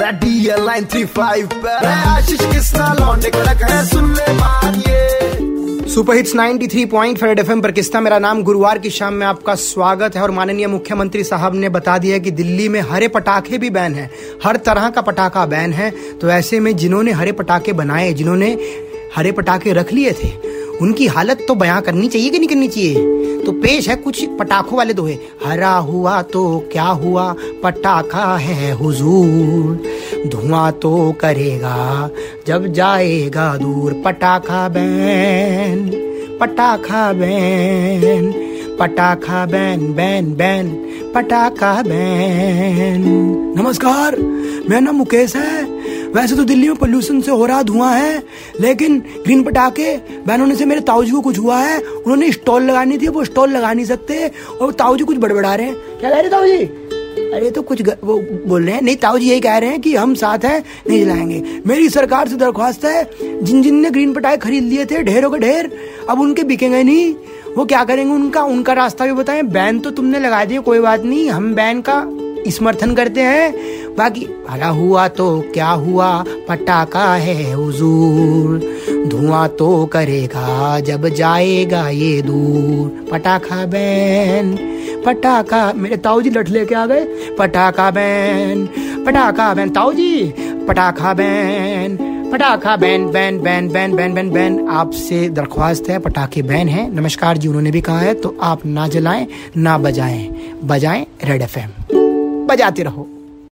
Ready line three five पे। आशीष लौंडे कड़क है, सुन ले सुपर हिट्स 93.5 एफएम पर किस्ता मेरा नाम? गुरुवार की शाम में आपका स्वागत है और माननीय मुख्यमंत्री साहब ने बता दिया कि दिल्ली में हरे पटाखे भी बैन है। हर तरह का पटाखा बैन है। तो ऐसे में जिन्होंने हरे पटाखे बनाए, जिन्होंने हरे पटाखे रख लिए थे, उनकी हालत तो बयां करनी चाहिए कि नहीं करनी चाहिए? तो पेश है कुछ पटाखों वाले दोहे। हरा हुआ तो क्या हुआ? पटाखा है हुजूर। धुआँ तो करेगा, जब जाएगा दूर। पटाखा बैन पटाखा बैन पटाखा बैन बैन बैन, पटाखा बैन। नमस्कार, मेरा नाम मुकेश है। वैसे तो दिल्ली में पोल्यूशन से हो रहा धुआँ है लेकिन ग्रीन पटाखे बैन होने से मेरे ताऊजी को कुछ हुआ है उन्होंने स्टॉल लगानी थी वो स्टॉल लगा नहीं सकते और ताऊजी कुछ बड़बड़ा रहे हैं। क्या कह रहे ताऊजी अरे तो कुछ ग, वो बोल रहे हैं नहीं ताऊ जी यही कह रहे हैं कि हम साथ हैं नहीं जलाएँगे। मेरी सरकार से दरख्वास्त है जिन जिन ने ग्रीन पटाखे खरीद लिए थे ढेरों के ढेर अब उनके बिकेंगे नहीं। वो क्या करेंगे उनका उनका रास्ता भी बताएँ? बैन तो तुमने लगा दिया कोई बात नहीं हम बैन का समर्थन करते हैं। बाकी भरा हुआ तो क्या हुआ? पटाखा है हुजूर। धुआँ तो करेगा जब जाएगा ये दूर। पटाखा बैन, पटाखा। मेरे ताऊ जी लठ लेके आ गए। पटाखा बैन पटाखा बैन। ताऊ जी पटाखा बैन पटाखा ban ban ban ban ban ban ban. आपसे दरख्वास्त है, पटाखे बैन है। नमस्कार जी, उन्होंने भी कहा है तो आप ना जलाएँ, ना बजाएँ। बजाएँ रेड एफएम बजाते रहो।